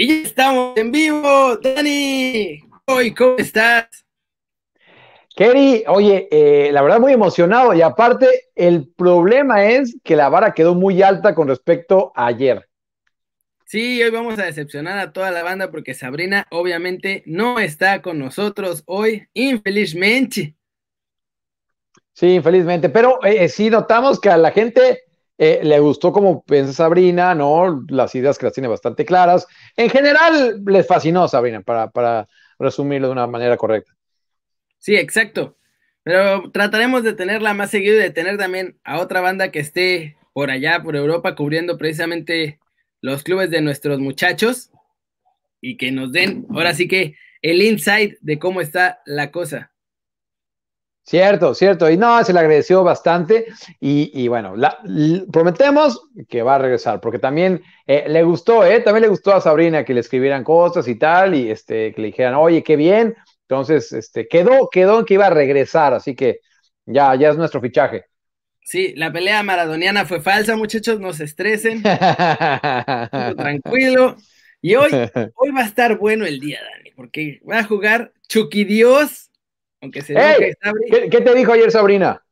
Y ya estamos en vivo, Dani. Hoy, ¿cómo estás? Kerry, oye, eh, la verdad muy emocionado y aparte el problema es que la vara quedó muy alta con respecto a ayer. Sí, hoy vamos a decepcionar a toda la banda porque Sabrina obviamente no está con nosotros hoy, infelizmente. Sí, infelizmente, pero eh, eh, sí notamos que a la gente eh, le gustó como piensa Sabrina, ¿no? Las ideas que las tiene bastante claras. En general, les fascinó Sabrina, para, para resumirlo de una manera correcta. Sí, exacto. Pero trataremos de tenerla más seguido y de tener también a otra banda que esté por allá, por Europa, cubriendo precisamente los clubes de nuestros muchachos y que nos den, ahora sí que, el insight de cómo está la cosa. Cierto, cierto. Y no, se le agradeció bastante. Y, bueno, prometemos que va a regresar, porque también eh, le gustó, ¿eh? También le gustó a Sabrina que le escribieran cosas y tal, y este, que le dijeran, oye, qué bien. Entonces, este, quedó, quedó en que iba a regresar, así que ya, ya es nuestro fichaje. Sí, la pelea maradoniana fue falsa, muchachos, no se estresen. Tranquilo. Y hoy, hoy va a estar bueno el día, Dani, porque va a jugar Chucky Dios aunque se ¿qué, te dijo ayer Sabrina?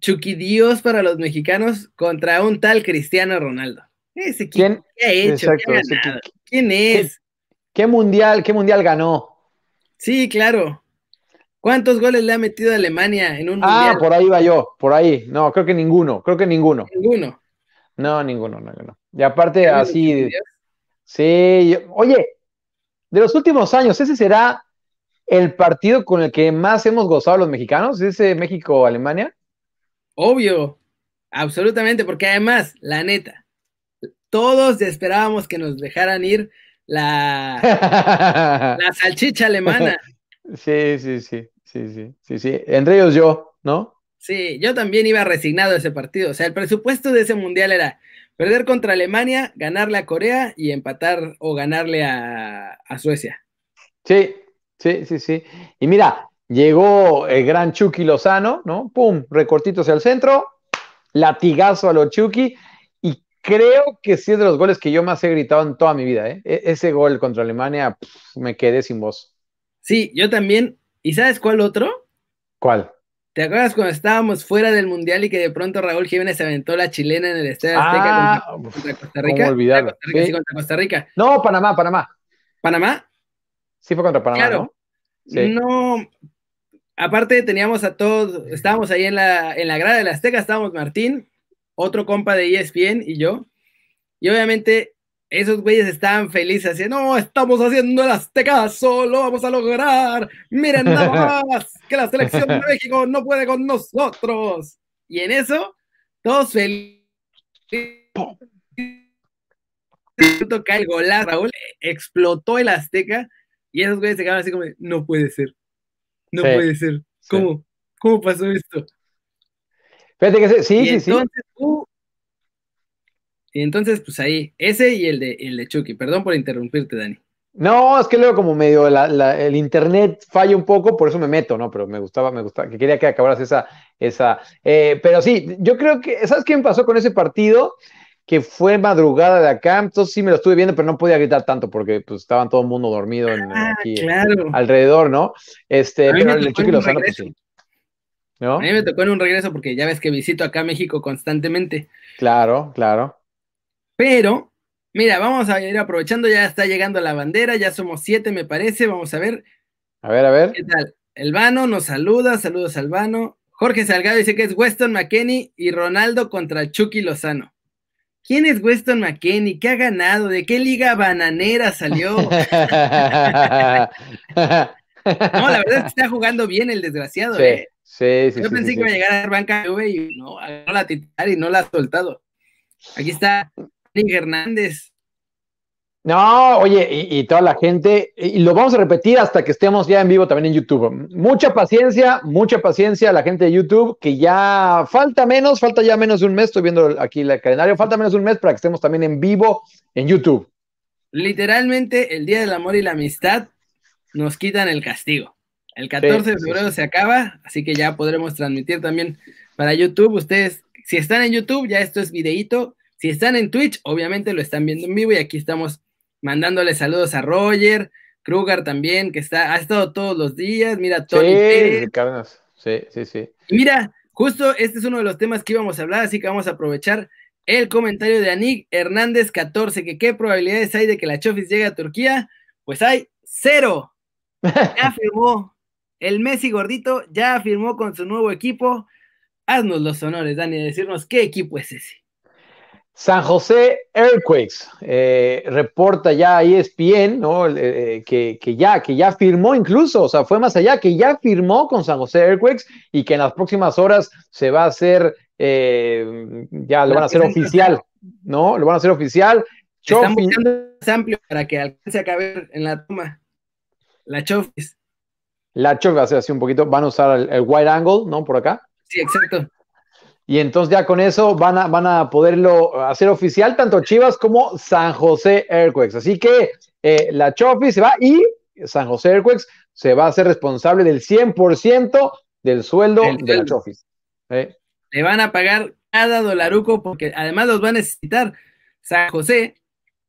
Chucky Dios para los mexicanos contra un tal Cristiano Ronaldo. Ese ¿Quién? ¿Qué ha hecho? ¿Quién es? ¿Qué, mundial, ¿Qué mundial ganó? Sí, claro. ¿Cuántos goles le ha metido a Alemania en un ah, mundial? Ah, por ahí va yo, por ahí. No, creo que ninguno, creo que ninguno. Ninguno. No, ninguno, no, no. Y aparte así. Sí, oye, de los últimos años, ese será el partido con el que más hemos gozado los mexicanos, ese México-Alemania. Obvio, absolutamente, porque además, la neta, todos esperábamos que nos dejaran ir la, la salchicha alemana. Sí, sí, sí, sí, sí, sí, sí. Entre ellos yo, ¿no? Sí, yo también iba resignado a ese partido. O sea, el presupuesto de ese mundial era perder contra Alemania, ganarle a Corea y empatar o ganarle a, a Suecia. Sí, Sí, sí, sí. Y mira, llegó el gran Chucky Lozano, ¿no? Pum, recortito hacia el centro, latigazo a los Chucky. Y creo que sí es de los goles que yo más he gritado en toda mi vida, ¿eh? E-, ese gol contra Alemania, me quedé sin voz. Sí, yo también. ¿Y sabes cuál otro? ¿Cuál? ¿Te acuerdas cuando estábamos fuera del Mundial y que de pronto Raúl Jiménez se aventó la chilena en el Estadio Azteca ah, contra, Costa Rica? contra Costa Rica. No, Panamá, Panamá. ¿Panamá? Sí fue contra Panamá, ¿no? No, aparte teníamos a todos, estábamos ahí en la, en la grada de la Azteca, estábamos Martín, otro compa de ESPN y yo, y obviamente esos güeyes estaban felices, así, no, estamos haciendo el Azteca, solo vamos a lograr, miren nada más, que la selección de México no puede con nosotros. Y en eso, todos felices. Cae el golazo, Raúl, explotó el Azteca y esos güeyes se quedaron así como, no puede ser, no puede ser. ¿Cómo? ¿Cómo pasó esto? Fíjate que sí, sí, sí. Uh, y entonces, pues ahí, ese y el de, el de Chucky. Perdón por interrumpirte, Dani. No, es que luego como medio el internet falla un poco, por eso me meto, ¿no? Pero me gustaba, me gustaba, que quería que acabaras esa, esa. Eh, pero sí, yo creo que, ¿sabes qué me pasó con ese partido? Que fue madrugada de acá, entonces sí me lo estuve viendo, pero no podía gritar tanto porque pues estaban todo el mundo dormido en, ah, aquí claro. alrededor, ¿no? Este, pero el Chucky Lozano, pues sí. ¿No? A mí me tocó en un regreso porque ya ves que visito acá México constantemente. Claro, claro. Pero, mira, vamos a ir aprovechando, ya está llegando la bandera, ya somos siete, me parece, vamos a ver. A ver, a ver. ¿Qué tal? Elvano nos saluda, saludos Albano. Jorge Salgado dice que es Weston McKenney y Ronaldo contra Chucky Lozano. ¿Quién es Weston McKenney? ¿Qué ha ganado? ¿De qué liga bananera salió? no, la verdad es que está jugando bien el desgraciado. Sí, ¿eh? sí, sí. Yo pensé que iba a llegar a banca y no, no la titular y no la ha soltado. Aquí está Nick Hernández. No, oye, y, toda la gente, y lo vamos a repetir hasta que estemos ya en vivo también en YouTube. Mucha paciencia, mucha paciencia a la gente de YouTube, que ya falta menos, falta ya menos de un mes, estoy viendo aquí el calendario, falta menos de un mes para que estemos también en vivo en YouTube. Literalmente, el Día del Amor y la Amistad nos quitan el castigo. El 14 de febrero se acaba, así que ya podremos transmitir también para YouTube. Ustedes, si están en YouTube, ya esto es videíto. Si están en Twitch, obviamente lo están viendo en vivo y aquí estamos mandándole saludos a Roger, Kruger también, que está, ha estado todos los días, mira, Tony sí, sí, sí, sí. Y mira, justo este es uno de los temas que íbamos a hablar, así que vamos a aprovechar el comentario de Anik Hernández 14, que qué probabilidades hay de que la Chofis llegue a Turquía, pues hay cero. Ya firmó el Messi gordito, ya firmó con su nuevo equipo. Haznos los honores, Dani, de decirnos qué equipo es ese. San José Earthquakes eh, reporta ya ESPN, ¿no? Eh, que, ya, que ya firmó incluso, o sea, fue más allá, que ya firmó con San José Earthquakes y que en las próximas horas se va a hacer, eh, ya lo van a hacer oficial, ¿no? Lo van a hacer oficial. Están buscando más amplio para que alcance a caber en la toma. La Chofis. La Chofis va a ser así un poquito, van a usar el, el wide angle, ¿no? Por acá. Sí, exacto y entonces ya con eso van a, van a poderlo hacer oficial tanto Chivas como San José Airquakes. Así que eh, la Chofi se va y San José Airquakes se va a hacer responsable del 100% del sueldo de la Chofi. ¿eh? Le van a pagar cada dolaruco porque además los va a necesitar. San José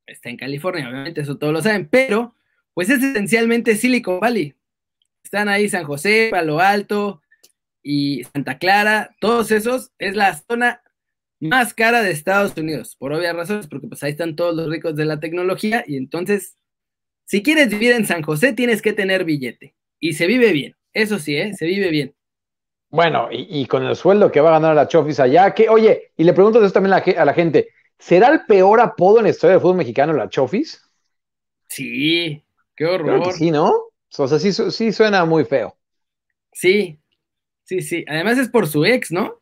está en California, obviamente eso todos lo saben, pero pues es esencialmente Silicon Valley. Están ahí San José, Palo Alto, y Santa Clara, todos esos, es la zona más cara de Estados Unidos, por obvias razones, porque pues ahí están todos los ricos de la tecnología y entonces, si quieres vivir en San José, tienes que tener billete y se vive bien, eso sí, ¿eh? se vive bien. Bueno, y, con el sueldo que va a ganar la Chofis allá, que, oye, y le pregunto eso también a la, gente, ¿será el peor apodo en la historia del fútbol mexicano la Chofis? Sí, qué horror. sí, ¿no? O sea, sí, sí suena muy feo. Sí, Sí, sí. Además es por su ex, ¿no?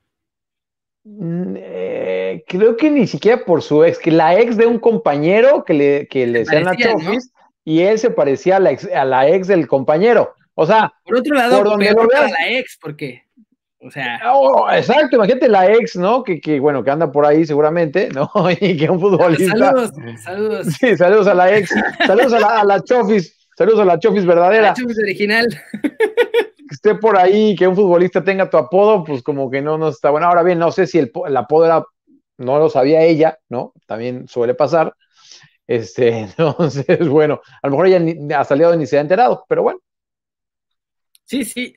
Mm, eh, creo que ni siquiera por su ex, que la ex de un compañero que le, que le decían a Chofis y él se parecía a la, ex, a la ex del compañero. O sea, por otro lado, por donde lo veas, la ex, porque, o sea. Oh, exacto, imagínate la ex, ¿no? Que, que, bueno, que anda por ahí seguramente, ¿no? Y que un futbolista. Saludos, saludos. Sí, saludos a la ex, saludos a la, a la Chofis, saludos a la Chofis verdadera. La Chofis original. esté por ahí, que un futbolista tenga tu apodo, pues como que no, no está bueno. Ahora bien, no sé si el, apodo era, no lo sabía ella, ¿no? También suele pasar. Este, entonces, bueno, a lo mejor ella ni, ha salido ni se ha enterado, pero bueno. Sí, sí.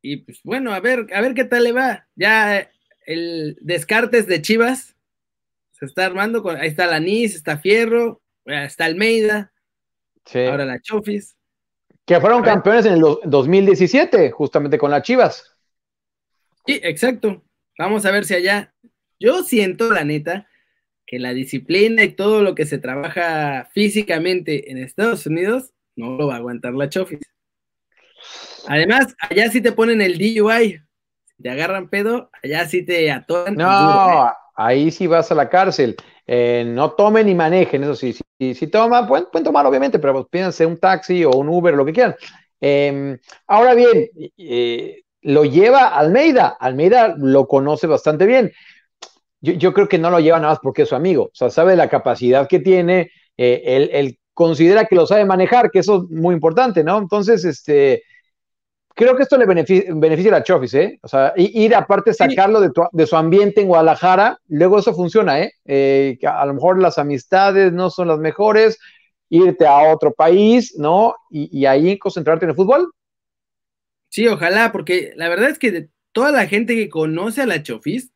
Y pues bueno, a ver, a ver qué tal le va. Ya el Descartes de Chivas se está armando. Con, ahí está Lanís, está Fierro, está Almeida. Ahora la Chofis. Que fueron campeones en el 2017, justamente con las Chivas. Sí, exacto. Vamos a ver si allá. Yo siento, la neta, que la disciplina y todo lo que se trabaja físicamente en Estados Unidos no lo va a aguantar la Chofis. Además, allá sí te ponen el DUI. Si te agarran pedo, allá sí te atoran. No, ¿eh? Ahí sí vas a la cárcel. Eh, no tomen ni manejen, eso sí, si, si toman, pueden, tomar obviamente, pero pues, pídanse un taxi o un Uber, lo que quieran. Em, ahora bien, eh, lo lleva Almeida, Almeida lo conoce bastante bien. Yo, creo que no lo lleva nada más porque es su amigo, o sea, sabe la capacidad que tiene, eh, él, él, considera que lo sabe manejar, que eso es muy importante, ¿no? Entonces, este, creo que esto le beneficia, a la Chofis, ¿eh? O sea, ir aparte sacarlo de, su ambiente en Guadalajara, luego eso funciona, ¿eh? ¿eh? A lo mejor las amistades no son las mejores, irte a otro país, ¿no? Y, ahí concentrarte en el fútbol. Sí, ojalá, porque la verdad es que de toda la gente que conoce a la Chofis,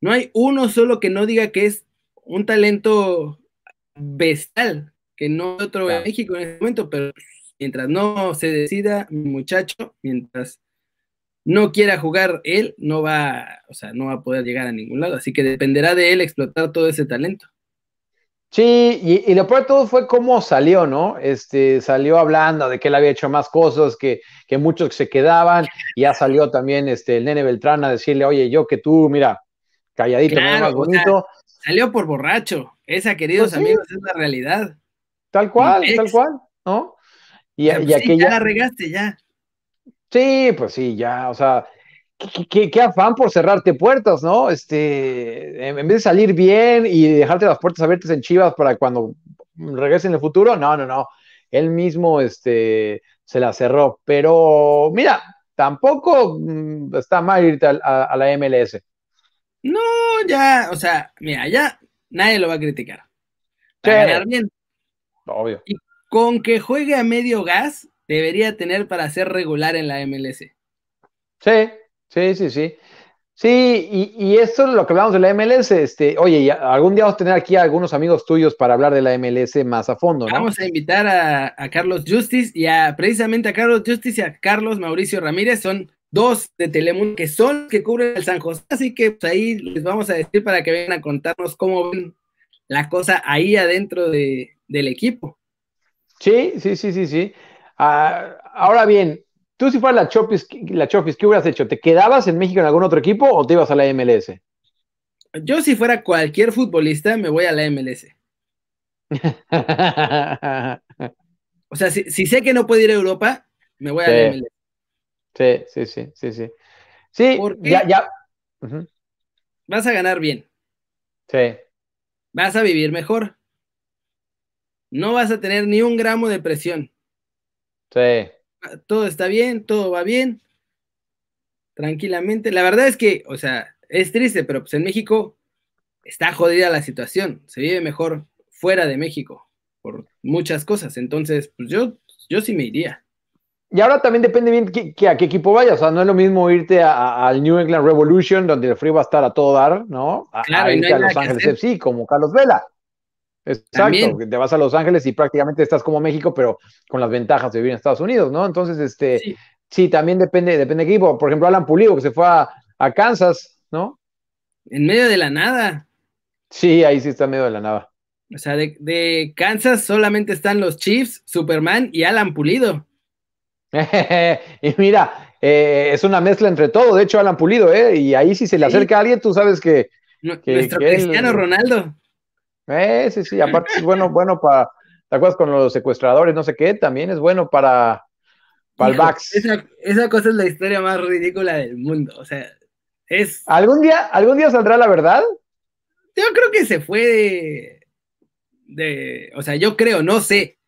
no hay uno solo que no diga que es un talento bestial, que no otro en México en este momento, pero mientras no se decida, mi muchacho, mientras no quiera jugar él, no va, o sea, no va a poder llegar a ningún lado. Así que dependerá de él explotar todo ese talento. Sí, y, lo peor de todo fue cómo salió, ¿no? Este, salió hablando de que él había hecho más cosas, que, que muchos se quedaban, y ya salió también este, el nene Beltrán a decirle, oye, yo que tú, mira, calladito, más bonito. salió por borracho, esa, queridos pues amigos, es la realidad. Tal cual, tal cual, ¿no? Y, pues ya la regaste, ya. Sí, pues sí, ya, o sea, qué, afán por cerrarte puertas, ¿no? Este, en vez de salir bien y dejarte las puertas abiertas en Chivas para cuando regrese en el futuro, no, no, no. Él mismo, este, se la cerró. Pero, mira, tampoco mm, está mal irte a, la MLS. No, ya, o sea, mira, ya nadie lo va a criticar. Va a ganar bien. obvio. Y con que juegue a medio gas, debería tener para ser regular en la MLS. Sí, sí, sí, sí. Sí, y, y esto es lo que hablamos de la MLS. Este, oye, algún día vamos a tener aquí a algunos amigos tuyos para hablar de la MLS más a fondo, ¿no? Vamos a invitar a, a Carlos Justice y a precisamente a Carlos Justice y a Carlos Mauricio Ramírez. Son dos de Telemundo que son que cubren el San José. Así que pues, ahí les vamos a decir para que vengan a contarnos cómo ven la cosa ahí adentro de, del equipo. Sí, sí, sí, sí, sí. Ah, ahora bien, Tú si fueras la Chofis, la Chofis, ¿qué hubieras hecho? ¿Te quedabas en México en algún otro equipo o te ibas a la MLS? Yo si fuera cualquier futbolista me voy a la MLS. o sea, si, sé que no puedo ir a Europa, me voy a la MLS. Sí, sí, sí, sí, sí. Sí, ya, ya. Vas a ganar bien. Sí. Vas a vivir mejor. No vas a tener ni un gramo de presión. Sí todo está bien, todo va bien, tranquilamente. La verdad es que, o sea, es triste, pero pues en México está jodida la situación, se vive mejor fuera de México por muchas cosas, entonces, pues yo, yo sí me iría. Y ahora también depende bien que, a qué equipo vayas, o sea, no es lo mismo irte al New England Revolution, donde el frío va a estar a todo dar, ¿no? A, claro, irte a Los Ángeles FC, como Carlos Vela. Exacto, te vas a Los Ángeles y prácticamente estás como México, pero con las ventajas de vivir en Estados Unidos, ¿no? Entonces, este, sí, también depende, depende de equipo. Por ejemplo, Alan Pulido, que se fue a, Kansas, ¿no? En medio de la nada. Sí, ahí sí está en medio de la nada. O sea, de, Kansas solamente están los Chiefs, Superman y Alan Pulido. y mira, eh, es una mezcla entre todo. De hecho, Alan Pulido, ¿eh? Y ahí si se le acerca a alguien, tú sabes que. Nuestro Cristiano Ronaldo. Eh, sí, sí, aparte es bueno, bueno para, ¿te acuerdas con los secuestradores, no sé qué? También es bueno para, para el Bax. Esa, cosa es la historia más ridícula del mundo, o sea, es... ¿Algún día, algún día saldrá la verdad? Yo creo que se fue de, o sea, yo creo, no sé,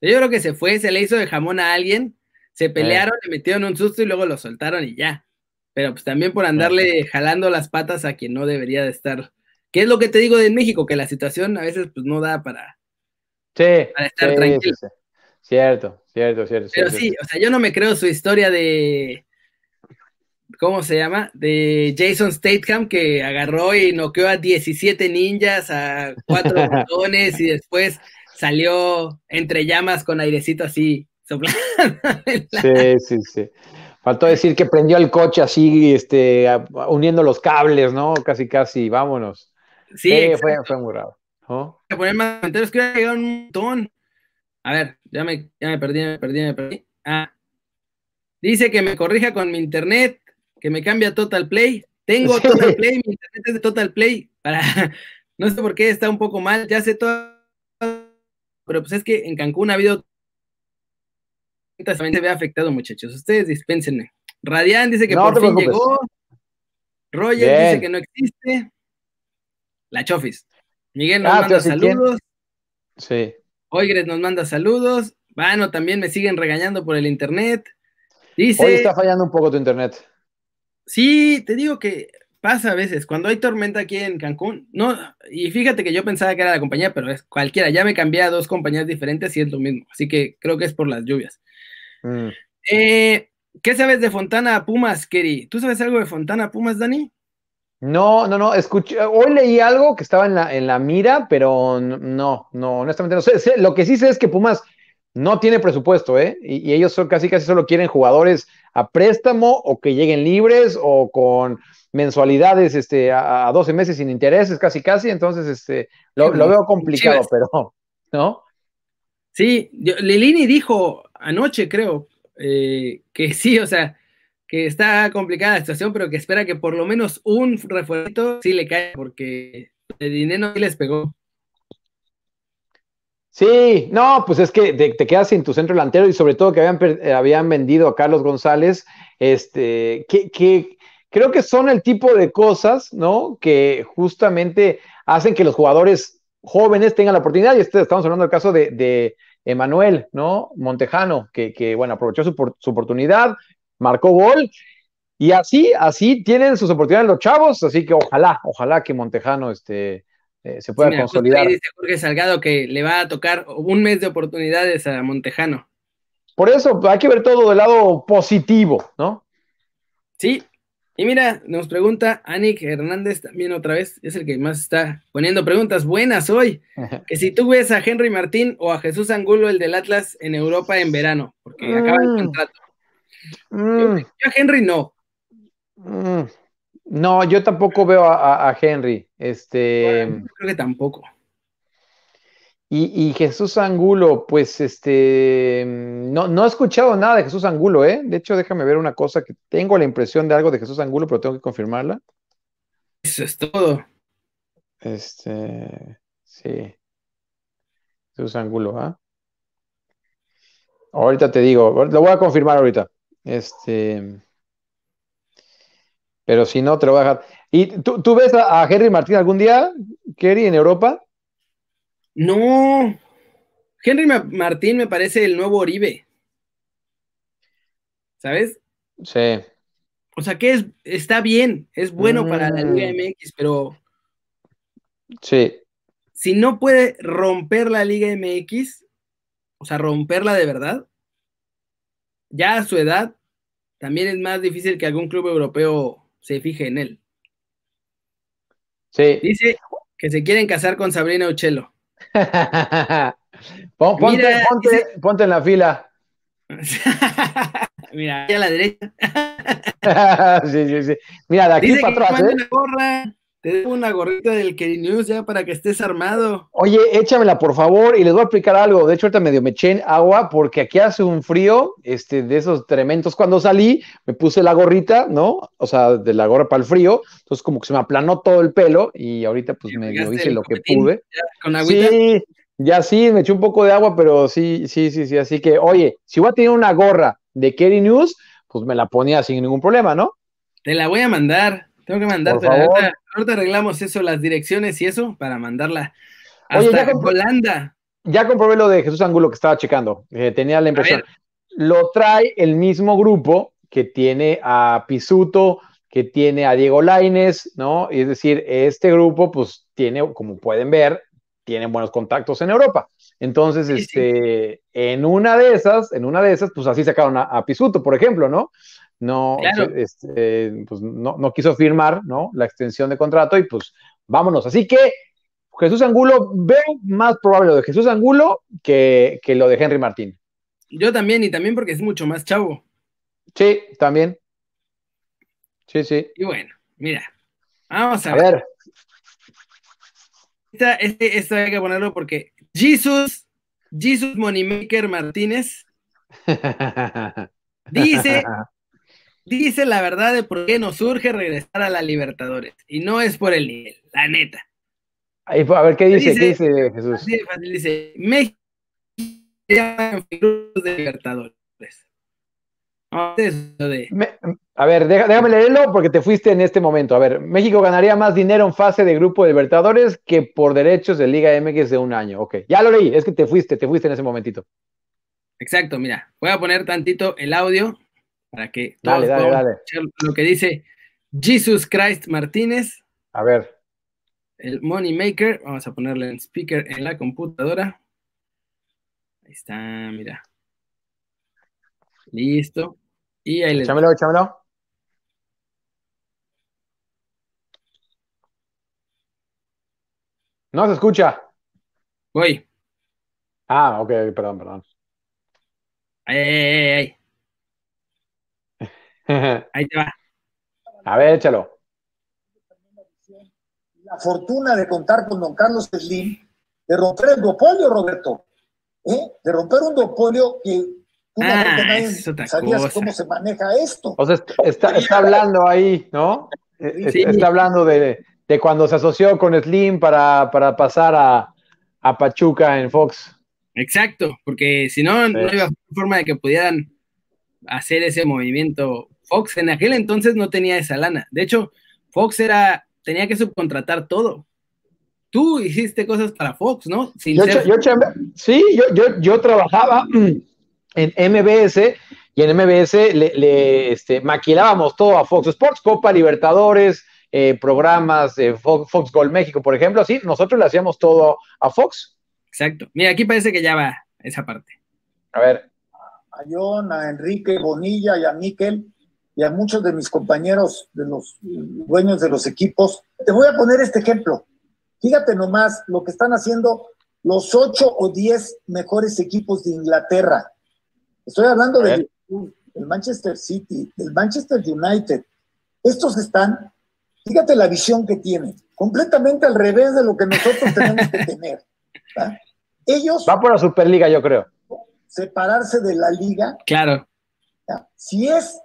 yo creo que se fue, se le hizo de jamón a alguien, se eh. pelearon, le metieron un susto y luego lo soltaron y ya. Pero pues también por andarle jalando las patas a quien no debería de estar ¿Qué es lo que te digo de México? Que la situación a veces pues, no da para, sí, estar tranquilo. Cierto, cierto, cierto. Pero sí, o sea, yo no me creo su historia de. ¿Cómo se llama? De Jason Statham que agarró y noqueó a 17 ninjas, a cuatro botones y después salió entre llamas con airecito así soplando. Sí, sí, sí. Faltó decir que prendió el coche así, este, uniendo los cables, ¿no? Casi, casi, vámonos. Sí, fue, fue, muy raro. ¿Oh? poner más comentarios que llegar un montón. A ver, ya me, ya me perdí, me perdí, me perdí. Ah. Dice que me corrija con mi internet, que me cambia Total Play. Tengo Total Play, mi internet es de Total Play. Para, no sé por qué está un poco mal, ya sé todo. Pero pues es que en Cancún ha habido. También se ve afectado, muchachos. Ustedes dispénsenme. Radián dice que por fin llegó. Roger dice que no existe. La Chofis. Miguel nos ah, manda saludos. Sí. Oigres nos manda saludos. Bueno, también me siguen regañando por el internet. Dice. Hoy está fallando un poco tu internet. Sí, te digo que pasa a veces. Cuando hay tormenta aquí en Cancún, no, y fíjate que yo pensaba que era la compañía, pero es cualquiera. Ya me cambié a dos compañías diferentes y es lo mismo. Así que creo que es por las lluvias. Mm. Eh, ¿Qué sabes de Fontana Pumas, Keri? ¿Tú sabes algo de Fontana Pumas, Dani? No, no, no, escuché, hoy leí algo que estaba en la, en la mira, pero no, no, honestamente no sé, Lo que sí sé es que Pumas no tiene presupuesto, ¿eh? Y, ellos son, casi casi solo quieren jugadores a préstamo o que lleguen libres o con mensualidades este, a, 12 meses sin intereses, casi casi, entonces este, lo, veo complicado, pero, ¿no? Sí, Lilini dijo anoche, creo, eh, que sí, o sea, que está complicada la situación, pero que espera que por lo menos un refuerzo sí le caiga, porque el dinero sí les pegó. Sí, no, pues es que te, quedas sin tu centro delantero y sobre todo que habían, eh, habían vendido a Carlos González, este, que, creo que son el tipo de cosas, ¿no? Que justamente hacen que los jugadores jóvenes tengan la oportunidad, y este, estamos hablando del caso de, de Emanuel, ¿no? Montejano, que, que, bueno, aprovechó su, su oportunidad, marcó gol. Y así, así tienen sus oportunidades los chavos, así que ojalá, ojalá que Montejano este, eh, se pueda consolidar. Dice Jorge Salgado que le va a tocar un mes de oportunidades a Montejano. Por eso hay que ver todo del lado positivo, ¿no? Sí, y mira, nos pregunta Anik Hernández también otra vez, es el que más está poniendo preguntas buenas hoy. Que si tú ves a Henry Martín o a Jesús Angulo, el del Atlas, en Europa en verano, porque acaba el mm. contrato. Mm. Henry no. Mm. No, yo tampoco veo a, Henry. Este. creo que tampoco. Y, Jesús Angulo, pues este, no, no he escuchado nada de Jesús Angulo, ¿eh? De hecho, déjame ver una cosa que tengo la impresión de algo de Jesús Angulo, pero tengo que confirmarla. Eso es todo. Este, sí. Jesús Angulo, ¿ah? Ahorita te digo, lo voy a confirmar ahorita. Este, pero si no, te lo voy a dejar. ¿Y tú, ves a, a Henry Martín algún día, Kerry, en Europa? No. Henry Martín me parece el nuevo Oribe. ¿Sabes? Sí. O sea que es, está bien, es bueno para la Liga MX, mm. pero. Sí. Si no puede romper la Liga MX, o sea, romperla de verdad, ya a su edad, también es más difícil que algún club europeo se fije en él. Sí. Dice que se quieren casar con Sabrina Uchelo. ponte, en la fila. Mira, a la derecha. sí, sí, sí. Mira, de aquí para atrás. ¿eh? Te dejo una gorrita del Keri News ya para que estés armado. Oye, échamela por favor y les voy a explicar algo. De hecho, ahorita medio me eché en agua porque aquí hace un frío este, de esos tremendos. Cuando salí, me puse la gorrita, ¿no? O sea, de la gorra para el frío. Entonces, como que se me aplanó todo el pelo y ahorita, pues me hice lo que pude. ¿Con agüita? Sí, ya sí, me eché un poco de agua, pero sí, sí, sí, sí. Así que, oye, si voy a tener una gorra de Kerry News, pues me la ponía sin ningún problema, ¿no? Te la voy a mandar. Tengo que mandarte. Ahorita, arreglamos eso, las direcciones y eso, para mandarla hasta ya Holanda. Ya comprobé lo de Jesús Angulo que estaba checando. Eh, tenía la impresión. Lo trae el mismo grupo que tiene a Pisuto, que tiene a Diego Laines, ¿no? es decir, este grupo, pues tiene, como pueden ver, tiene buenos contactos en Europa. Entonces, este, en una de esas, en una de esas, pues así sacaron a Pisuto, por ejemplo, ¿no? No, este, pues no, quiso firmar ¿no? la extensión de contrato y pues vámonos. Así que Jesús Angulo, veo más probable lo de Jesús Angulo que, lo de Henry Martín. Yo también, y también porque es mucho más chavo. Sí, también. Sí, sí. Y bueno, mira, vamos a, ver. este, esto hay que ponerlo porque Jesus, Jesus Moneymaker Martínez dice dice la verdad de por qué nos surge regresar a la Libertadores. Y no es por el nivel, la neta. Ahí, a ver, ¿qué dice, ¿qué dice Jesús? dice, México de Libertadores. a ver, déjame leerlo porque te fuiste en este momento. A ver, México ganaría más dinero en fase de grupo de Libertadores que por derechos de Liga MX de un año. Ok, ya lo leí, es que te fuiste, te fuiste en ese momentito. Exacto, mira, voy a poner tantito el audio para que todos dale, dale, lo que dice Jesus Christ Martínez. A ver. El Money Maker, vamos a ponerle en speaker en la computadora. Ahí está, mira. Listo. Y ahí le. Échamelo, échamelo. No se escucha. Voy. Ah, ok, perdón, perdón. Ay, ay, ay, Ahí te va. A ver, échalo. La fortuna de contar con don Carlos Slim, de romper el duopolio, Roberto. ¿eh? De romper un duopolio que ah, sabías cómo se maneja esto. O sea, está, está hablando ahí, ¿no? Sí. Está hablando de, de, cuando se asoció con Slim para, para pasar a, a, Pachuca en Fox. Exacto, porque si no, no iba forma de que pudieran hacer ese movimiento Fox en aquel entonces no tenía esa lana. De hecho, Fox era, tenía que subcontratar todo. Tú hiciste cosas para Fox, ¿no? sí, yo, trabajaba en MBS y en MBS le, este, maquilábamos todo a Fox Sports, Copa Libertadores, eh, programas de Fox, Fox Gold México, por ejemplo, sí, nosotros le hacíamos todo a Fox. Exacto. Mira, aquí parece que ya va esa parte. A ver. A John, a Enrique Bonilla y a Miquel y a muchos de mis compañeros, de los dueños de los equipos. Te voy a poner este ejemplo. Fíjate nomás lo que están haciendo los ocho o diez mejores equipos de Inglaterra. Estoy hablando del Manchester City, del Manchester United. Estos están, fíjate la visión que tienen, completamente al revés de lo que nosotros tenemos que tener. Ellos. Va por la Superliga, yo creo. Separarse de la liga. Claro. Si es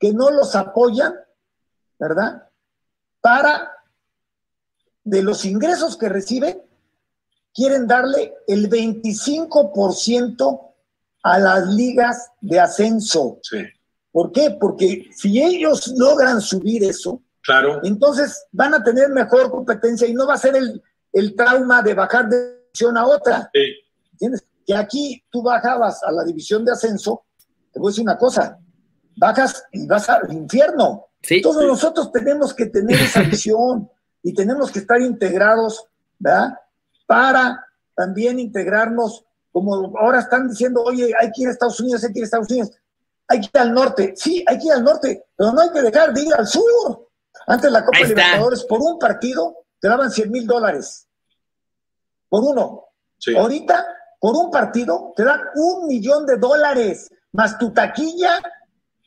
que no los apoyan, ¿verdad? Para de los ingresos que reciben, quieren darle el 25% a las ligas de ascenso. Sí. ¿Por qué? Porque si ellos logran subir eso, claro. entonces van a tener mejor competencia y no va a ser el, el trauma de bajar de división a otra. Sí. ¿Entiendes? Que aquí tú bajabas a la división de ascenso, te voy a decir una cosa, bajas y vas al infierno. Sí. Todos nosotros tenemos que tener esa visión y tenemos que estar integrados, ¿verdad? Para también integrarnos, como ahora están diciendo, oye, hay que ir a Estados Unidos, hay que ir a Estados Unidos, hay que ir al norte. Sí, hay que ir al norte, pero no hay que dejar de ir al sur. Antes la Copa está. Libertadores, por un partido, te daban 100 mil dólares. Por uno. Sí. Ahorita, por un partido, te dan un millón de dólares, más tu taquilla,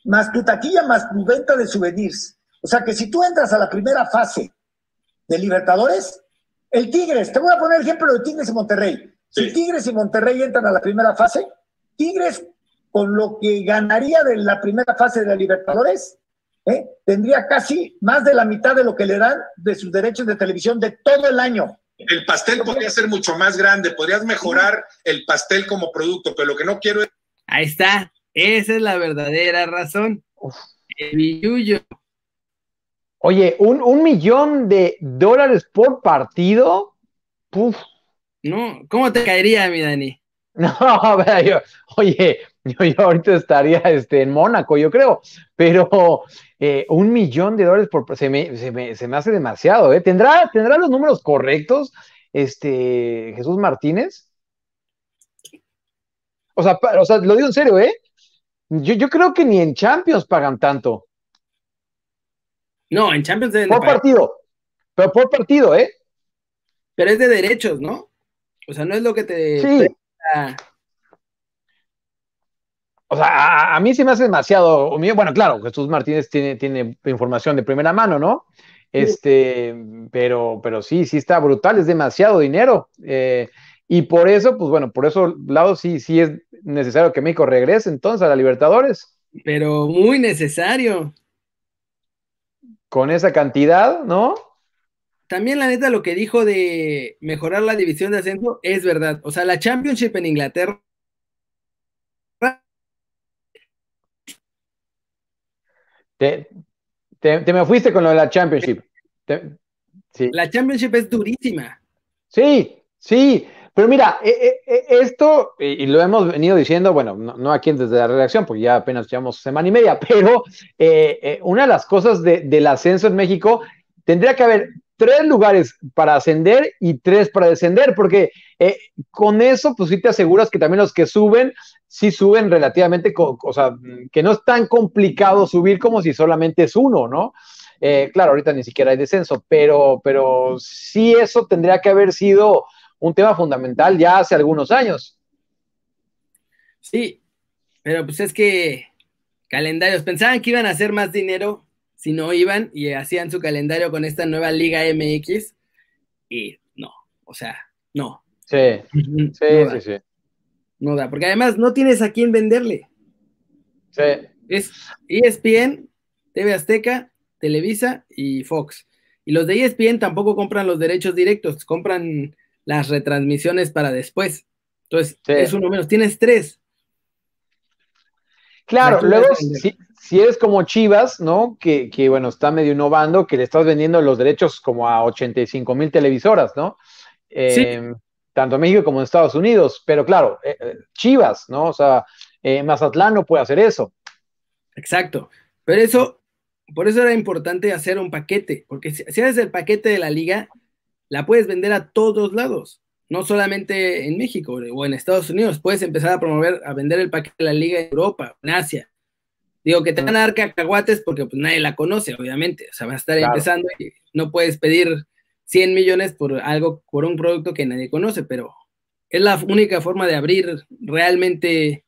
más tu taquilla, más tu venta de souvenirs. O sea que si tú entras a la primera fase de Libertadores, el Tigres, te voy a poner ejemplo de Tigres y Monterrey. Si. Tigres y Monterrey entran a la primera fase, Tigres, con lo que ganaría de la primera fase de la Libertadores, ¿eh? tendría casi más de la mitad de lo que le dan de sus derechos de televisión de todo el año. El pastel podría ser mucho más grande, podrías mejorar el pastel como producto, pero lo que no quiero es Ahí está. Esa es la verdadera razón. El billuyo. Oye, un, un millón de dólares por partido. Puf. No, ¿cómo te caería, mi Dani? No, yo, oye, yo, yo ahorita estaría este, en Mónaco, yo creo, pero eh, un millón de dólares por se me, se me, se me hace demasiado, ¿eh? ¿Tendrá, ¿Tendrá los números correctos, este, Jesús Martínez? O sea, pa- o sea, lo digo en serio, ¿eh? Yo, yo creo que ni en Champions pagan tanto. No, en Champions deben de Por partido. Pero por partido, ¿eh? pero es de derechos, ¿no? O sea, no es lo que te Sí. O sea, a, a mí se me hace demasiado. Bueno, claro, Jesús Martínez tiene, tiene información de primera mano, ¿no? Este, pero, pero sí, sí está brutal, es demasiado dinero. Eh, y por eso, pues bueno, por eso lado sí, sí es necesario que México regrese entonces a la Libertadores pero muy necesario. con esa cantidad, ¿no? También la neta lo que dijo de mejorar la división de ascenso es verdad. O sea, la Championship en Inglaterra Te, te, te me fuiste con lo de la Championship. Te- sí. La Championship es durísima. Sí, sí, pero mira, eh, eh, esto, y lo hemos venido diciendo, bueno, no, no aquí desde la redacción, porque ya apenas llevamos semana y media, pero eh, eh, una de las cosas de- del ascenso en México, tendría que haber tres lugares para ascender y tres para descender, porque eh, con eso, pues sí te aseguras que también los que suben, sí suben relativamente, o sea, que no es tan complicado subir como si solamente es uno, ¿no? Eh, claro, ahorita ni siquiera hay descenso, pero, pero sí eso tendría que haber sido un tema fundamental ya hace algunos años. Sí, pero pues es que calendarios, pensaban que iban a hacer más dinero si no iban y hacían su calendario con esta nueva Liga MX y no, o sea, no. Sí, no, sí, da, sí, sí. no da, porque además no tienes a quién venderle. sí. Es ESPN, TV Azteca, Televisa y Fox. Y los de ESPN tampoco compran los derechos directos, compran las retransmisiones para después. Entonces, Sí. es uno menos. Tienes tres. Claro, luego si, si eres como Chivas, ¿no? Que, que, bueno, está medio innovando, que le estás vendiendo los derechos como a 85 mil televisoras, ¿no? Eh, Tanto en México como en Estados Unidos, pero claro, eh, eh, Chivas, ¿no? O sea, eh, Mazatlán no puede hacer eso. Exacto. Pero eso por eso era importante hacer un paquete, porque si, si haces el paquete de la liga, la puedes vender a todos lados, no solamente en México o en Estados Unidos, puedes empezar a promover, a vender el paquete de la liga en Europa, en Asia. Digo que te van a dar cacahuates porque pues, nadie la conoce, obviamente, o sea, va a estar Claro. empezando y no puedes pedir 100 millones por algo, por un producto que nadie conoce, pero es la única forma de abrir realmente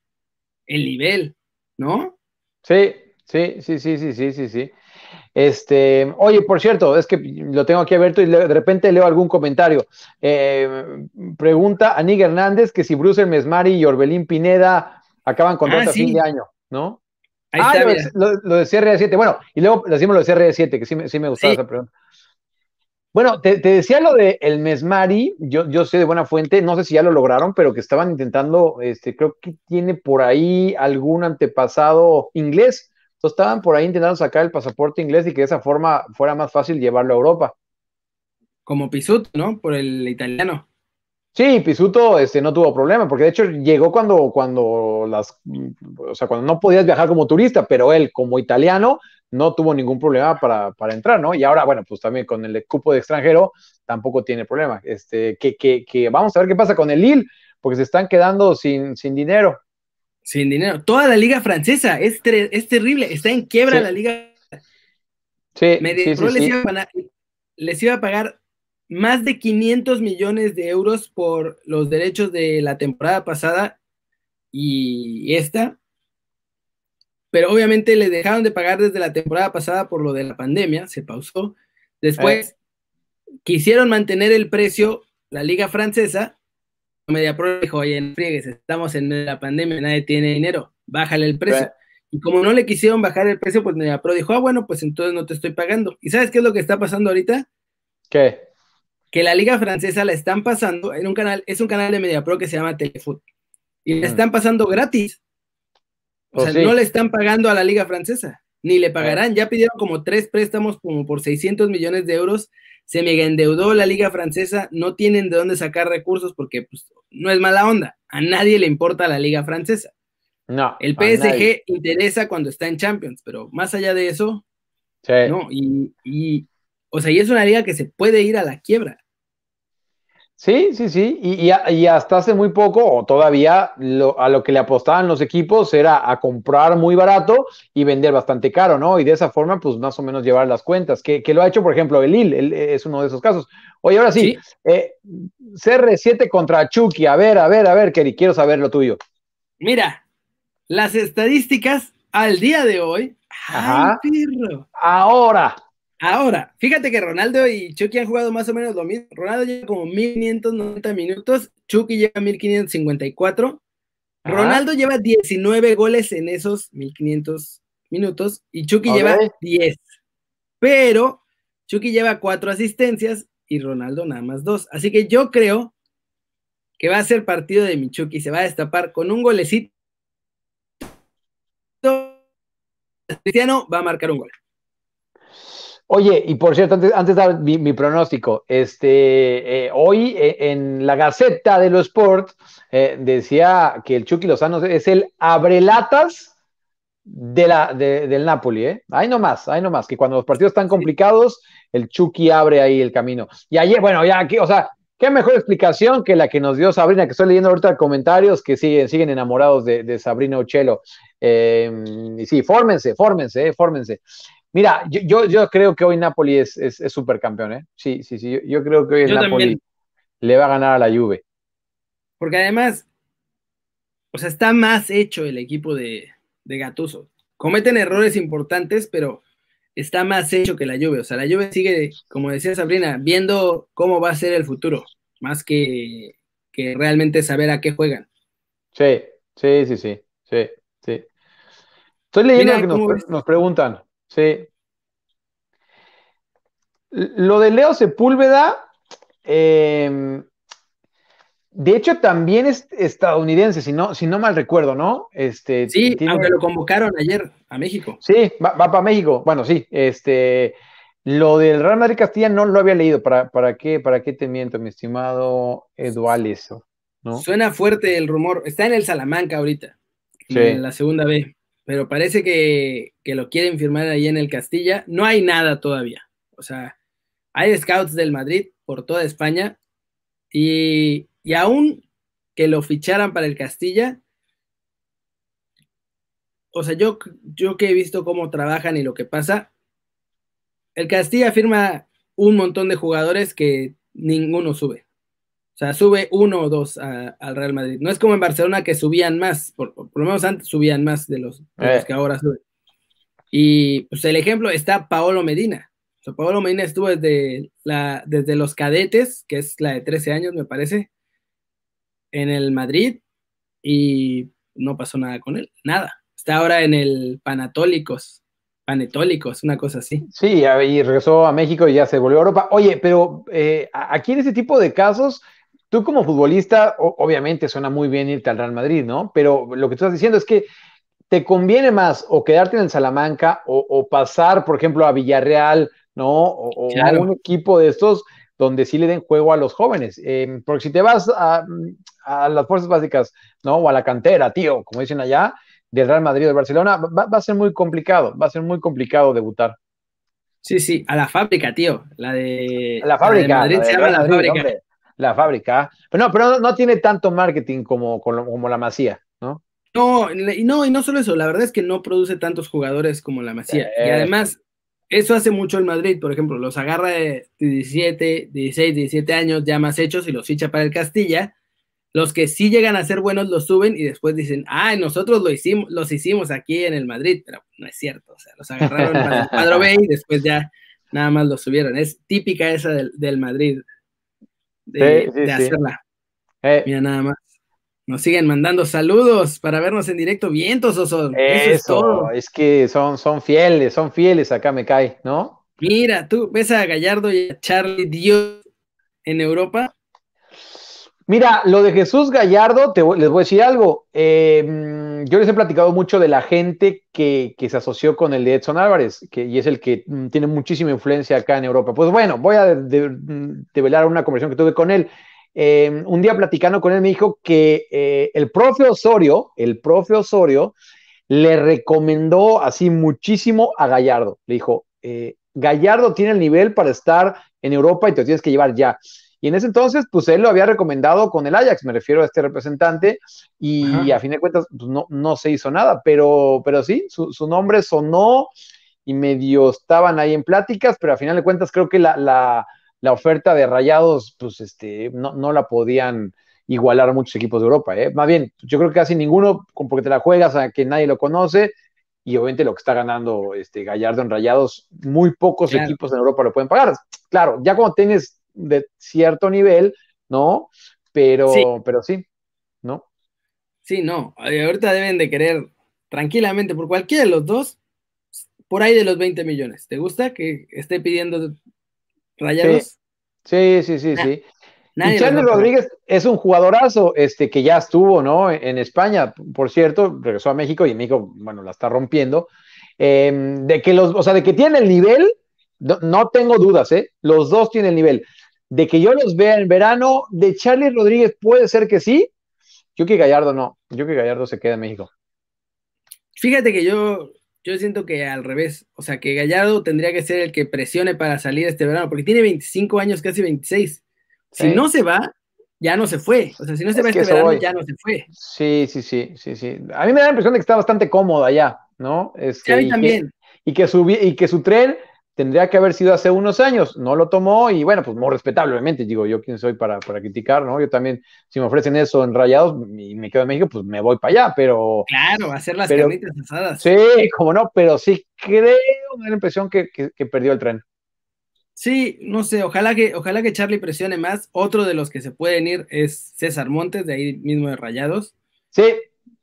el nivel, ¿no? Sí, sí, sí, sí, sí, sí, sí, sí. Este, oye, por cierto, es que lo tengo aquí abierto y de repente leo algún comentario. Eh, pregunta a Nick Hernández que si Bruce Mesmari y Orbelín Pineda acaban contrato Ah, a fin de año, ¿no? Ahí ah, está, lo, lo- lo de CR7. Bueno, y luego decimos lo de CR7, que sí, me- sí me gustaba Sí. esa pregunta. Bueno, te, te decía lo de el Mesmari, yo, yo sé de buena fuente, no sé si ya lo lograron, pero que estaban intentando, este, creo que tiene por ahí algún antepasado inglés. Entonces estaban por ahí intentando sacar el pasaporte inglés y que de esa forma fuera más fácil llevarlo a Europa. Como Pisuto, ¿no? Por el italiano. Sí, Pisuto este, no tuvo problema, porque de hecho llegó cuando, cuando las, o sea, cuando no podías viajar como turista, pero él como italiano no tuvo ningún problema para, para entrar, ¿no? Y ahora, bueno, pues también con el cupo de extranjero tampoco tiene problema. Este, que, que, que vamos a ver qué pasa con el Lille, porque se están quedando sin, sin dinero. Sin dinero. Toda la liga francesa es, ter- es terrible. Está en quiebra Sí. la liga. Sí, sí, sí, les. Iba a pagar, les iba a pagar más de 500 millones de euros por los derechos de la temporada pasada y esta. Pero obviamente les dejaron de pagar desde la temporada pasada por lo de la pandemia, se pausó. Después quisieron mantener el precio, la liga francesa. Mediapro dijo, oye, no friegues, estamos en la pandemia, nadie tiene dinero, bájale el precio. Y como no le quisieron bajar el precio, pues Mediapro dijo, ah, bueno, pues entonces no te estoy pagando. ¿Y sabes qué es lo que está pasando ahorita? ¿Qué? Que la liga francesa la están pasando en un canal, es un canal de Mediapro que se llama Telefoot. Y la Mm. están pasando gratis. O Pues sea, sí. no le están pagando a la liga francesa, ni le pagarán. Ya pidieron como tres préstamos como por 600 millones de euros. Se mega endeudó la liga francesa, no tienen de dónde sacar recursos porque pues, no es mala onda. A nadie le importa la liga francesa. No. El. PSG interesa cuando está en Champions, pero más allá de eso, Sí. no. Y, y, o sea, y es una liga que se puede ir a la quiebra. Sí, sí, sí. Y, y, y, hasta hace muy poco, o todavía, lo, a lo que le apostaban los equipos era a comprar muy barato y vender bastante caro, ¿no? Y de esa forma, pues más o menos llevar las cuentas, que, que lo ha hecho, por ejemplo, el Lille, el, es uno de esos casos. Oye, ahora sí, ¿Sí? Eh, CR7 contra Chucky, a ver, a ver, a ver, Kerry, quiero saber lo tuyo. Mira, las estadísticas al día de hoy. Ajá. ¡Ay, pirro! Ahora. Ahora, fíjate que Ronaldo y Chucky han jugado más o menos lo mismo. Ronaldo lleva como 1590 minutos, Chucky lleva 1554. Ajá. Ronaldo lleva 19 goles en esos 1500 minutos y Chucky okay. lleva 10. Pero Chucky lleva 4 asistencias y Ronaldo nada más 2. Así que yo creo que va a ser partido de mi Chucky. Se va a destapar con un golecito. Cristiano va a marcar un gol. Oye, y por cierto, antes, antes de dar mi, mi pronóstico, este, eh, hoy eh, en la Gaceta de los Sport eh, decía que el Chucky Lozano es el abrelatas de la, de, del Napoli, ¿eh? Ahí nomás, ahí nomás, que cuando los partidos están complicados, el Chucky abre ahí el camino. Y ayer, bueno, ya aquí, o sea, qué mejor explicación que la que nos dio Sabrina, que estoy leyendo ahorita comentarios que siguen, siguen enamorados de, de Sabrina Uchelo. Eh, y sí, fórmense, fórmense, fórmense. Mira, yo, yo, yo, creo que hoy Napoli es, es, es supercampeón, ¿eh? Sí, sí, sí. Yo, yo creo que hoy el Napoli también. le va a ganar a la Juve. Porque además, o sea, está más hecho el equipo de, de Gatuso. Cometen errores importantes, pero está más hecho que la Juve. O sea, la Juve sigue, como decía Sabrina, viendo cómo va a ser el futuro, más que, que realmente saber a qué juegan. Sí, sí, sí, sí, sí, sí. Estoy leyendo Mira, lo que nos, nos preguntan. Sí. Lo de Leo Sepúlveda, eh, de hecho, también es estadounidense, si no, si no mal recuerdo, ¿no? Este, sí, tiene... aunque lo convocaron ayer a México. Sí, va, va, para México. Bueno, sí, este. Lo del Real Madrid Castilla no lo había leído. ¿Para, para, qué, ¿Para qué te miento, mi estimado Eduales? ¿no? Suena fuerte el rumor. Está en el Salamanca ahorita, sí. en la segunda B. pero parece que, lo quieren firmar ahí en el Castilla. No hay nada todavía. O sea, hay scouts del Madrid por toda España y, y aún que lo ficharan para el Castilla, o sea, yo, yo que he visto cómo trabajan y lo que pasa, el Castilla firma un montón de jugadores que ninguno sube. O sea, sube uno o dos al Real Madrid. No es como en Barcelona que subían más, por, lo menos antes subían más de los, eh. que ahora suben. Y pues el ejemplo está Paolo Medina. O sea, Paolo Medina estuvo desde, la, desde los cadetes, que es la de 13 años, me parece, en el Madrid y no pasó nada con él, nada. Está ahora en el Panatólicos, Panetólicos, una cosa así. Sí, y regresó a México y ya se volvió a Europa. Oye, pero eh, aquí en ese tipo de casos, tú como futbolista, obviamente suena muy bien irte al Real Madrid, ¿no? Pero lo que tú estás diciendo es que te conviene más o quedarte en el Salamanca o, pasar, por ejemplo, a Villarreal, ¿no? O, a un equipo de estos donde sí le den juego a los jóvenes. Em, porque si te vas a, las fuerzas básicas, ¿no? O a la cantera, tío, como dicen allá, del Real Madrid o de Barcelona, va, a ser muy complicado, va a ser muy complicado debutar. Sí, sí, a la fábrica, tío. La de. La fábrica. Madrid se llama la fábrica. La fábrica. Pero no, pero no, tiene tanto marketing como, como, la Masía, ¿no? No, y no, y no solo eso, la verdad es que no produce tantos jugadores como la Masía. Y además, eso hace mucho el Madrid, por ejemplo, los agarra de 17, 16, 17 años ya más hechos y los ficha para el Castilla. Los que sí llegan a ser buenos los suben y después dicen, ah, nosotros lo hicimos, los hicimos aquí en el Madrid, pero no es cierto, o sea, los agarraron para el cuadro B y después ya nada más los subieron. Es típica esa del, Madrid, de, hacerla. Eh. Mira, nada más. Nos siguen mandando saludos para vernos en directo. Vientos, Oso. Eso, Eso es todo. Es que son, son fieles, son fieles, acá me cae, ¿no? Mira, tú ves a Gallardo y a Charlie Dios en Europa. Mira, lo de Jesús Gallardo, te, les voy a decir algo. Em, yo les he platicado mucho de la gente que, se asoció con el de Edson Álvarez, que, y es el que mm, tiene muchísima influencia acá en Europa. Pues bueno, voy a develar una conversación que tuve con él. Em, un día platicando con él me dijo que eh, el profe Osorio, el profe Osorio, le recomendó así muchísimo a Gallardo. Le dijo, eh, Gallardo tiene el nivel para estar en Europa y te tienes que llevar ya. Y en ese entonces, pues él lo había recomendado con el Ajax, me refiero a este representante, y a fin de cuentas, pues no, no se hizo nada, pero, pero sí, su, su, nombre sonó y medio estaban ahí en pláticas, pero a final de cuentas creo que la, la, la oferta de Rayados, pues este, no, no la podían igualar a muchos equipos de Europa. ¿eh? Más bien, yo creo que casi ninguno, porque te la juegas a que nadie lo conoce, y obviamente lo que está ganando este Gallardo en Rayados, muy pocos equipos en Europa lo pueden pagar. Claro, ya cuando tienes de cierto nivel, ¿no? Pero sí. pero sí, ¿no? Sí, no. Ahorita deben de querer tranquilamente por cualquiera de los dos, por ahí de los 20 millones. ¿Te gusta que esté pidiendo Rayados. Sí, sí, sí, sí. y Charlie Rodríguez es un jugadorazo, este, que ya estuvo, ¿no? En España, por cierto, regresó a México y en México, bueno, la está rompiendo. Em, de que los, o sea, de que tiene el nivel, no, tengo dudas, ¿eh? Los dos tienen el nivel. De que yo los vea en verano, de Charlie Rodríguez puede ser que sí. Yo que Gallardo no. Yo que Gallardo se queda en México. Fíjate que yo yo siento que al revés, o sea, que Gallardo tendría que ser el que presione para salir este verano, porque tiene 25 años, casi 26. Si no se va, ya no se fue. O sea, si no se va este verano, ya no se fue. Sí, sí, sí, sí, sí. A mí me da la impresión de que está bastante cómodo allá, ¿no? sí, a mí también. y, que su, y que su tren tendría que haber sido hace unos años, no lo tomó y bueno, pues muy respetable, obviamente, digo, yo quién soy para, para criticar, ¿no? Yo también, si me ofrecen eso en Rayados y me quedo en México, pues me voy para allá, pero... Claro, hacer las carnitas asadas. Sí, como no, pero sí creo, me da la impresión que, que, perdió el tren. Sí, no sé, ojalá que, ojalá que Charlie presione más. Otro de los que se pueden ir es César Montes, de ahí mismo de Rayados. Sí,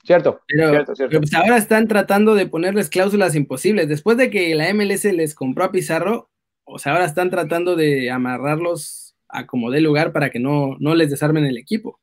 Cierto, pero, cierto, cierto. pues ahora están tratando de ponerles cláusulas imposibles. Después de que la MLS les compró a Pizarro, o sea, ahora están tratando de amarrarlos a como dé lugar para que no, no les desarmen el equipo.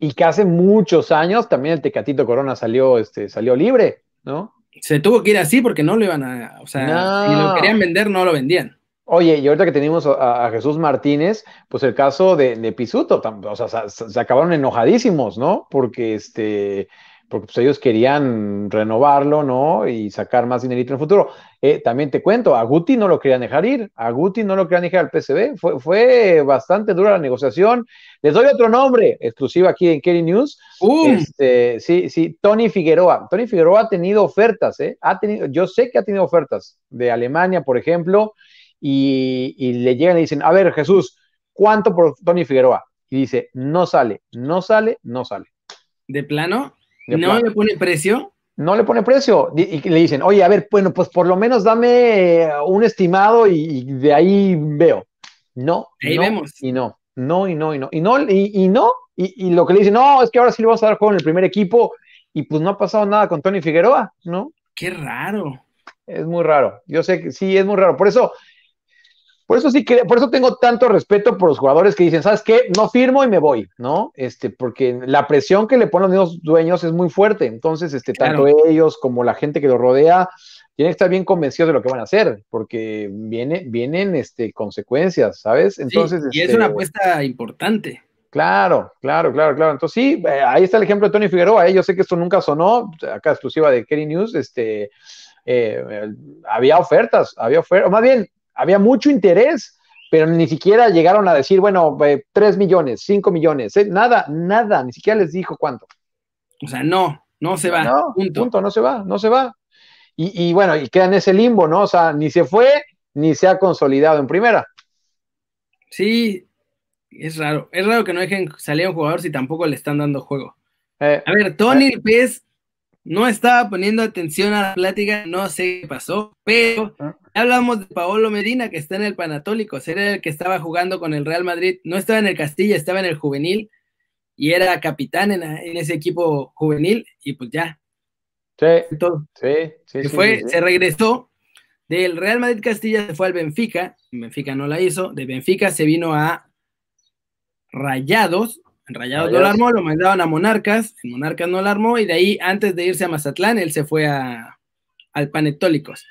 Y que hace muchos años también el Tecatito Corona salió, este, salió libre, ¿no? Se tuvo que ir así porque no lo iban a, o sea, si lo querían vender, no lo vendían. Oye, y ahorita que tenemos a, Jesús Martínez, pues el caso de, Pisuto, o sea, se, acabaron enojadísimos, ¿no? Porque este, porque pues, ellos querían renovarlo, ¿no? Y sacar más dinerito en el futuro. Eh, también te cuento, a Guti no lo querían dejar ir, a Guti no lo querían dejar al PCB, fue, fue bastante dura la negociación. Les doy otro nombre, exclusivo aquí en Kerry News. Este, sí, sí, Tony Figueroa. Tony Figueroa ha tenido ofertas, ¿eh? Ha tenido, yo sé que ha tenido ofertas de Alemania, por ejemplo, y, y le llegan y dicen, a ver, Jesús, ¿cuánto por Tony Figueroa? Y dice, no sale, no sale, no sale. ¿De plano? ¿No le pone precio? No le pone precio. Y le dicen, oye, a ver, bueno, pues por lo menos dame eh, un estimado y, de ahí veo. No. Ahí vemos. Y no, no, y no, y no. Y no, y, no. Y, lo que le dicen, no, es que ahora sí le vamos a dar juego en el primer equipo. Y pues no ha pasado nada con Tony Figueroa, ¿no? Qué raro. Es muy raro. Yo sé que sí, es muy raro. Por eso, por eso sí que, por eso tengo tanto respeto por los jugadores que dicen, ¿sabes qué? No firmo y me voy, ¿no? Este, porque la presión que le ponen los dueños es muy fuerte. Entonces, este, tanto ellos como la gente que los rodea tienen que estar bien convencidos de lo que van a hacer, porque viene, vienen este, consecuencias, ¿sabes? Entonces, y es una este, apuesta importante. Claro, claro, claro, claro. Entonces sí, eh, ahí está el ejemplo de Tony Figueroa. ¿eh? Yo sé que esto nunca sonó, acá exclusiva de Kerry News, este, eh, había ofertas, había ofertas, más bien, había mucho interés, pero ni siquiera llegaron a decir, bueno, eh, tres millones, cinco millones, eh, nada, nada, ni siquiera les dijo cuánto. O sea, no, no se va. No, punto. no se va, no se va. Y, bueno, y queda en ese limbo, ¿no? O sea, ni se fue, ni se ha consolidado en primera. Sí, es raro. Es raro que no dejen salir a un jugador si tampoco le están dando juego. Eh, a ver, Tony Pérez no estaba poniendo atención a la plática, no sé qué pasó, pero ah. hablamos de Paolo Medina, que está en el Panatólico, era el que estaba jugando con el Real Madrid, no estaba en el Castilla, estaba en el juvenil y era capitán en, ese equipo juvenil y pues ya. Sí, sí, sí, se, fue, se regresó del Real Madrid Castilla, se fue al Benfica, Benfica no la hizo, de Benfica se vino a Rayados, en Rayados no lo armó, lo mandaron a Monarcas, en Monarcas no lo armó, y de ahí, antes de irse a Mazatlán, él se fue a, al Panetólicos.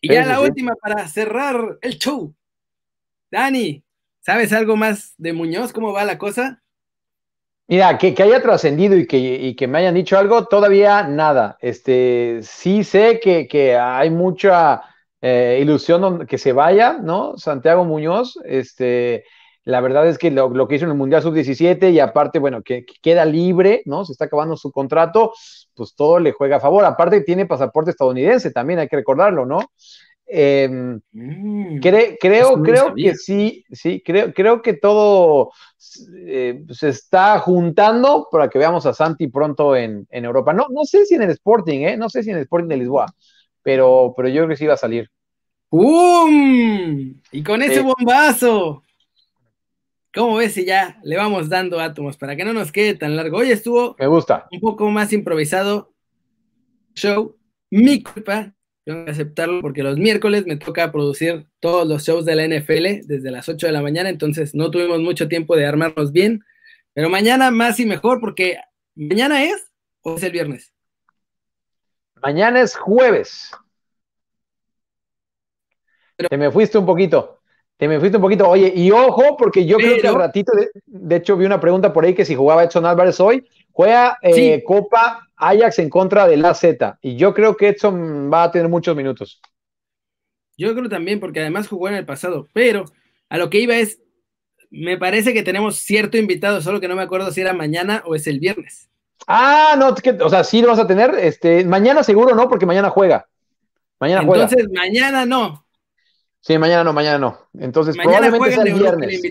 Y ya la última para cerrar el show. Dani, ¿sabes algo más de Muñoz? ¿Cómo va la cosa? Mira, que, haya trascendido y que, que, me hayan dicho algo, todavía nada. Este, sí sé que, hay mucha eh, ilusión que se vaya, ¿no? Santiago Muñoz, este, la verdad es que lo, que hizo en el Mundial Sub-17 y aparte, bueno, que, queda libre, ¿no? Se está acabando su contrato, pues todo le juega a favor. Aparte tiene pasaporte estadounidense también, hay que recordarlo, ¿no? Mm, creo, creo que sí, sí, creo, creo que todo eh, se está juntando para que veamos a Santi pronto en, Europa. No, no sé si en el Sporting, ¿eh? No sé si en el Sporting de Lisboa, pero, pero yo creo que sí va a salir. ¡Pum! Y con ese bombazo. ¿Cómo ves si ya le vamos dando átomos para que no nos quede tan largo? Hoy estuvo Me gusta. un poco más improvisado show. Mi culpa, tengo que aceptarlo porque los miércoles me toca producir todos los shows de la NFL desde las 8 de la mañana, entonces no tuvimos mucho tiempo de armarnos bien. Pero mañana más y mejor porque mañana es o es el viernes. Mañana es jueves. Te me fuiste un poquito. Te me fuiste un poquito. Oye, y ojo, porque yo creo que al ratito, de, hecho, vi una pregunta por ahí que si jugaba Edson Álvarez hoy, juega eh, Copa Ajax en contra del AZ. Y yo creo que Edson va a tener muchos minutos. Yo creo también, porque además jugó en el pasado. Pero a lo que iba es, me parece que tenemos cierto invitado, solo que no me acuerdo si era mañana o es el viernes. Ah, no, o sea, sí lo vas a tener. Este, mañana seguro no, porque mañana juega. Mañana Entonces, mañana no. Sí, mañana no, mañana no. Entonces, probablemente sea el viernes.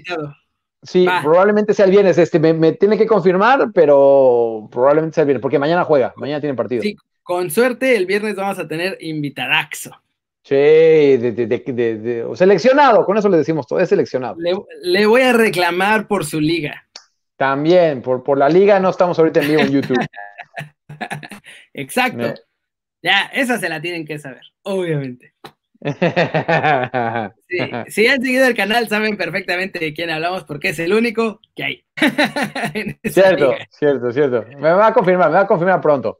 Sí, probablemente sea el viernes. Este, me, tiene que confirmar, pero probablemente sea el viernes, porque mañana juega, mañana tiene partido. Sí, con suerte el viernes vamos a tener invitadaxo. Sí, de, seleccionado, con eso le decimos todo, es seleccionado. Le, voy a reclamar por su liga. También, por, por la liga no estamos ahorita en vivo en YouTube. Exacto. Ya, esa se la tienen que saber, obviamente si han seguido el canal, saben perfectamente de quién hablamos porque es el único que hay. cierto, cierto, cierto. Me va a confirmar, me va a confirmar pronto.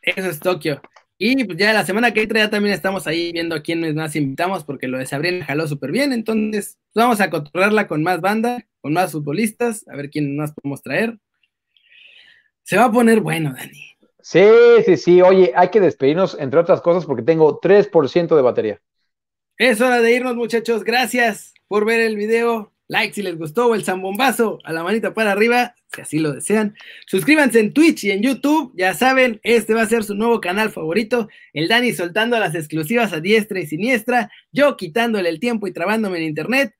Eso es Tokio. Y pues ya la semana que entra ya también estamos ahí viendo a quiénes más invitamos porque lo de Sabrina jaló súper bien. Entonces pues, vamos a controlarla con más banda, con más futbolistas, a ver quién más podemos traer. Se va a poner bueno, Dani. Sí, sí, sí. Oye, hay que despedirnos, entre otras cosas, porque tengo 3% de batería. Es hora de irnos, muchachos. Gracias por ver el video. Like si les gustó o el zambombazo a la manita para arriba, si así lo desean. Suscríbanse en Twitch y en YouTube. Ya saben, este va a ser su nuevo canal favorito. El Dani soltando las exclusivas a diestra y siniestra. Yo quitándole el tiempo y trabándome en internet.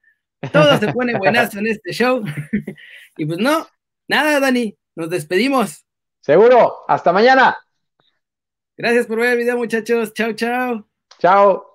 Todo se pone buenazo en este show. y pues no, nada, Dani. Nos despedimos. Seguro. Hasta mañana. Gracias por ver el video, muchachos. Chao, chao. Chao.